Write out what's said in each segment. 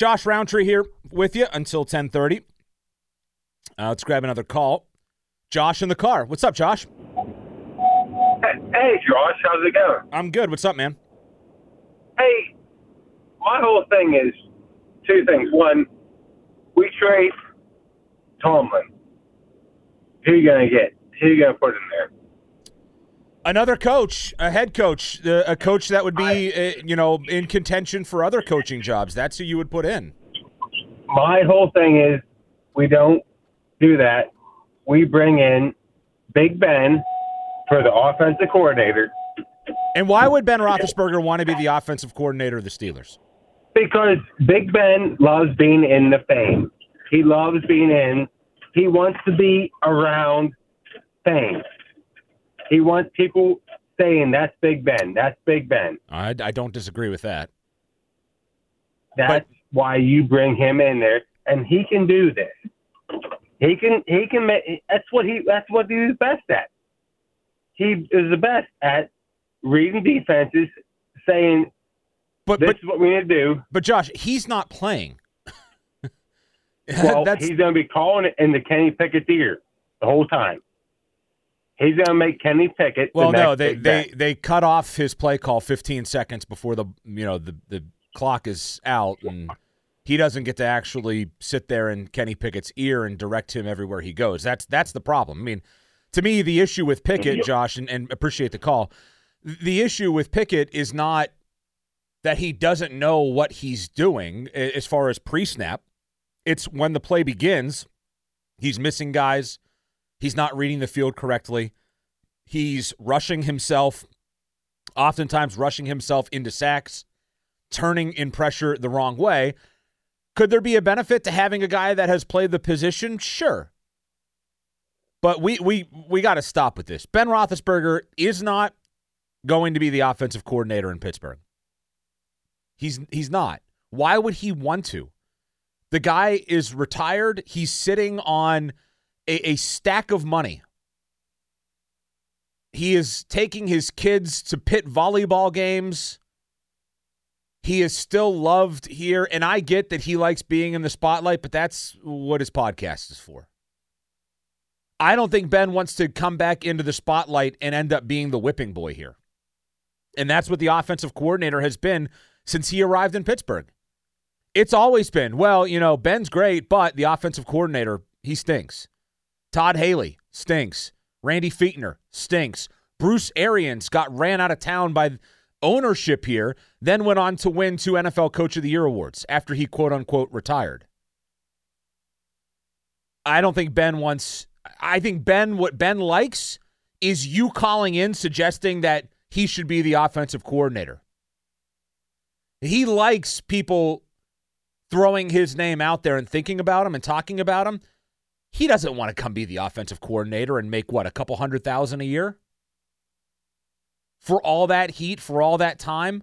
Josh Rowntree here with you until 1030. Uh, let's grab another call. Josh in the car. What's up, Josh? Hey, Josh, how's it going? I'm good. What's up, man? Hey, my whole thing is two things. One, we trade Tomlin. Who you gonna get? Who you gonna put in there? Another coach, a head coach, uh, a coach that would be, uh, you know, in contention for other coaching jobs. That's who you would put in. My whole thing is we don't do that. We bring in Big Ben for the offensive coordinator And why would Ben Roethlisberger want to be the offensive coordinator of the Steelers? because Big Ben loves being in the fame. He loves being in. He wants to be around fame. He wants people saying that's Big Ben. That's Big Ben. I, I don't disagree with that. That's why you bring him in there, and he can do this. He can. He can. Make, that's what he. That's what he's best at. He is the best at reading defenses, saying, But "This but is what we need to do." but Josh, he's not playing. Well, he's going to be calling it in the Kenny Pickett ear the whole time. He's going to make Kenny Pickett. the well, no, next they they they cut off his play call 15 seconds before the you know the the clock is out, and he doesn't get to actually sit there in Kenny Pickett's ear and direct him everywhere he goes. That's that's the problem. I mean, to me, the issue with Pickett, Josh, and, and appreciate the call. The issue with Pickett is not that he doesn't know what he's doing as far as pre-snap. It's when the play begins, he's missing guys. He's not reading the field correctly. He's rushing himself, oftentimes rushing himself into sacks, turning in pressure the wrong way. Could there be a benefit to having a guy that has played the position? Sure. But we we we got to stop with this. Ben Roethlisberger is not going to be the offensive coordinator in Pittsburgh. He's he's not. Why would he want to? The guy is retired. He's sitting on a, a stack of money. He is taking his kids to Pitt volleyball games. He is still loved here, and I get that he likes being in the spotlight, but that's what his podcast is for. I don't think Ben wants to come back into the spotlight and end up being the whipping boy here. And that's what the offensive coordinator has been since he arrived in Pittsburgh. It's always been, well, you know, Ben's great, but the offensive coordinator, he stinks. Todd Haley stinks. Randy Fichtner stinks. Bruce Arians got ran out of town by ownership here, then went on to win two NFL Coach of the Year awards after he quote unquote retired. I don't think Ben wants, I think Ben, what Ben likes is you calling in suggesting that he should be the offensive coordinator. He likes people throwing his name out there and thinking about him and talking about him. He doesn't want to come be the offensive coordinator and make what a couple hundred thousand a year for all that heat, for all that time.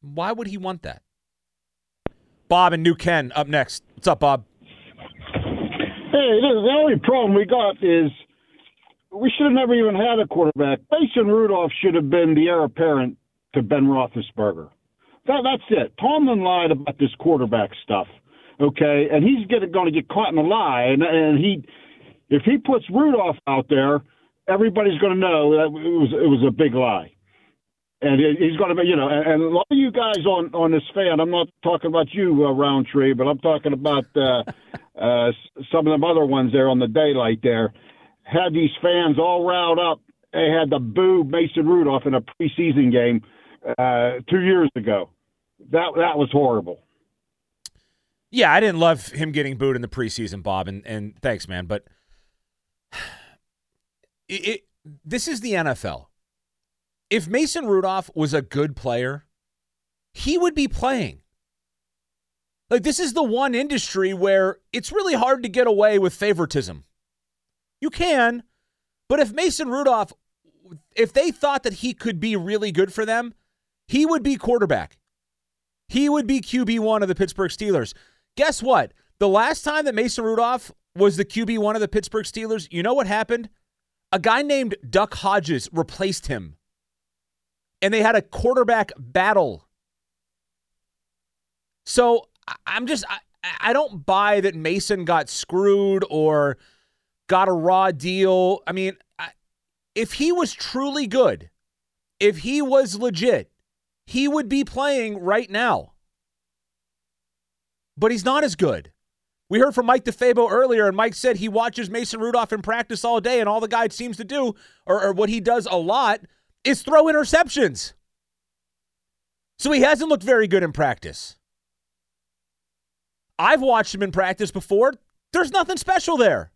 Why would he want that? Bob and New Ken up next. What's up, Bob? Hey, the only problem we got is we should have never even had a quarterback. Mason Rudolph should have been the heir apparent to Ben Roethlisberger. That, that's it. Tomlin lied about this quarterback stuff, okay, and he's going to get caught in a lie. And, and he, if he puts Rudolph out there, everybody's going to know that it was it was a big lie. and he's going to be, you know, and, a lot of you guys on on this fan. I'm not talking about you, uh, Rowntree, but I'm talking about uh, uh, some of them other ones there on the daylight there. Had these fans all riled up. They had to boo Mason Rudolph in a preseason game uh, two years ago. That that was horrible. Yeah, I didn't love him getting booed in the preseason, Bob, and, and thanks, man. But it, it, this is the NFL if Mason Rudolph was a good player, he would be playing. Like, this is the one industry where it's really hard to get away with favoritism. You can, but if Mason Rudolph, if they thought that he could be really good for them, he would be quarterback. He would be QB1 of the Pittsburgh Steelers. Guess what? The last time that Mason Rudolph was the QB1 of the Pittsburgh Steelers, you know what happened? A guy named Duck Hodges replaced him and they had a quarterback battle. So I'm just I, I don't buy that Mason got screwed or got a raw deal. I mean, I, if he was truly good, if he was legit, he would be playing right now. But he's not as good. We heard from Mike DeFabo earlier, and Mike said he watches Mason Rudolph in practice all day, and all the guy seems to do, or, or what he does a lot, is throw interceptions. So he hasn't looked very good in practice. I've watched him in practice before. There's nothing special there.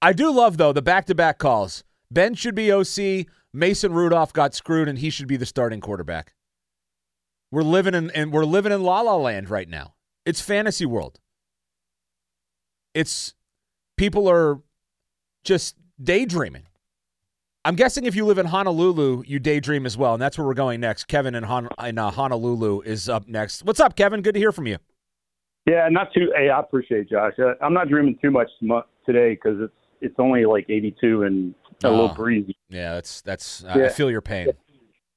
I do love, though, the back to back calls. Ben should be OC. Mason Rudolph got screwed, and he should be the starting quarterback. We're living in and we're living in la la land right now. It's fantasy world. It's people are just daydreaming. I'm guessing if you live in Honolulu, you daydream as well, and that's where we're going next. Kevin in, Hon- in uh, Honolulu is up next. What's up, Kevin? Good to hear from you. Yeah, not too. Hey, I appreciate it, Josh. Uh, I'm not dreaming too much today because it's it's only like 82 and a oh, little breezy. Yeah, that's that's. Yeah. I feel your pain.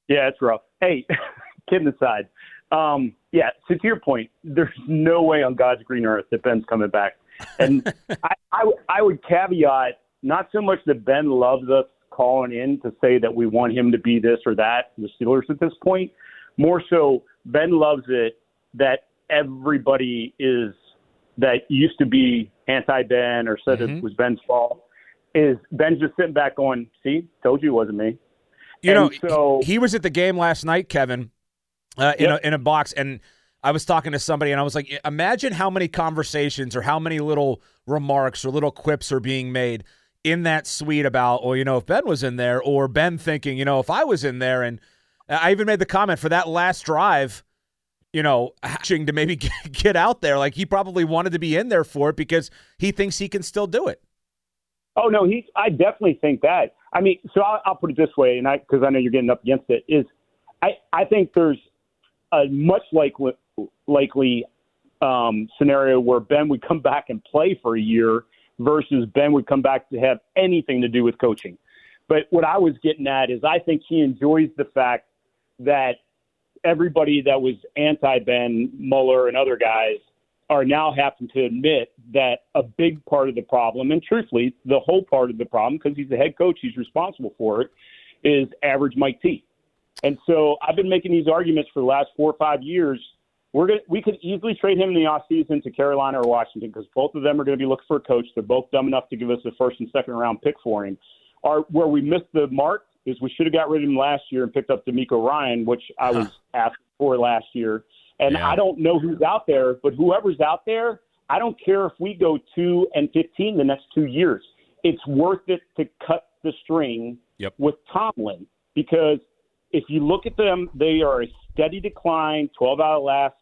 Yeah, it's rough. Hey, kidding aside, um, yeah. So to your point, there's no way on God's green earth that Ben's coming back, and I, I I would caveat not so much that Ben loves us calling in to say that we want him to be this or that, the Steelers at this point. More so, Ben loves it that everybody is that used to be anti Ben or said mm-hmm. it was Ben's fault. Is Ben just sitting back going, see, told you it wasn't me. You and know, so, he was at the game last night, Kevin, uh, in, yep. a, in a box, and I was talking to somebody, and I was like, imagine how many conversations or how many little remarks or little quips are being made – in that suite about, well, you know, if Ben was in there, or Ben thinking, you know, if I was in there, and I even made the comment for that last drive, you know, hatching to maybe get out there, like he probably wanted to be in there for it because he thinks he can still do it. Oh no, he. I definitely think that. I mean, so I'll, I'll put it this way, and I because I know you're getting up against it. Is I I think there's a much likely likely um, scenario where Ben would come back and play for a year versus Ben would come back to have anything to do with coaching. But what I was getting at is I think he enjoys the fact that everybody that was anti Ben, Mueller, and other guys are now having to admit that a big part of the problem, and truthfully, the whole part of the problem, because he's the head coach, he's responsible for it, is average Mike T. And so I've been making these arguments for the last four or five years we're gonna, we could easily trade him in the offseason to Carolina or Washington because both of them are going to be looking for a coach. They're both dumb enough to give us a first and second round pick for him. Our, where we missed the mark is we should have got rid of him last year and picked up DeMeco Ryan, which I was asking for last year. And yeah. I don't know who's out there, but whoever's out there, I don't care if we go two and fifteen the next two years. It's worth it to cut the string yep. with Tomlin because if you look at them, they are a steady decline, 12 out of last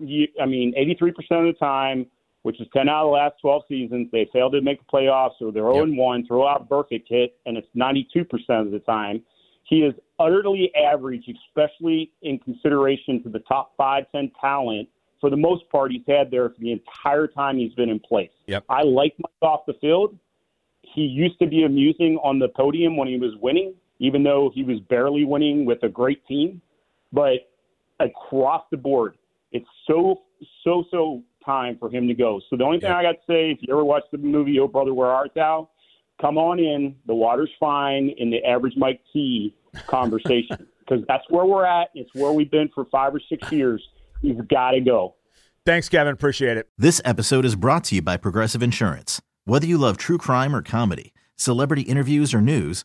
I mean, 83% of the time, which is 10 out of the last 12 seasons, they failed to make the playoffs, or they're 0 yep. 1, throw out Burfict hit, and it's 92% of the time. He is utterly average, especially in consideration to the top five, 10 talent. For the most part, he's had there for the entire time he's been in place. Yep. I like Mike off the field. He used to be amusing on the podium when he was winning, even though he was barely winning with a great team. But across the board, it's so so so time for him to go. So the only thing yeah. I got to say, if you ever watched the movie Oh Brother Where Art Thou, come on in. The water's fine in the average Mike T conversation because that's where we're at. It's where we've been for five or six years. You've got to go. Thanks, Kevin. Appreciate it. This episode is brought to you by Progressive Insurance. Whether you love true crime or comedy, celebrity interviews or news,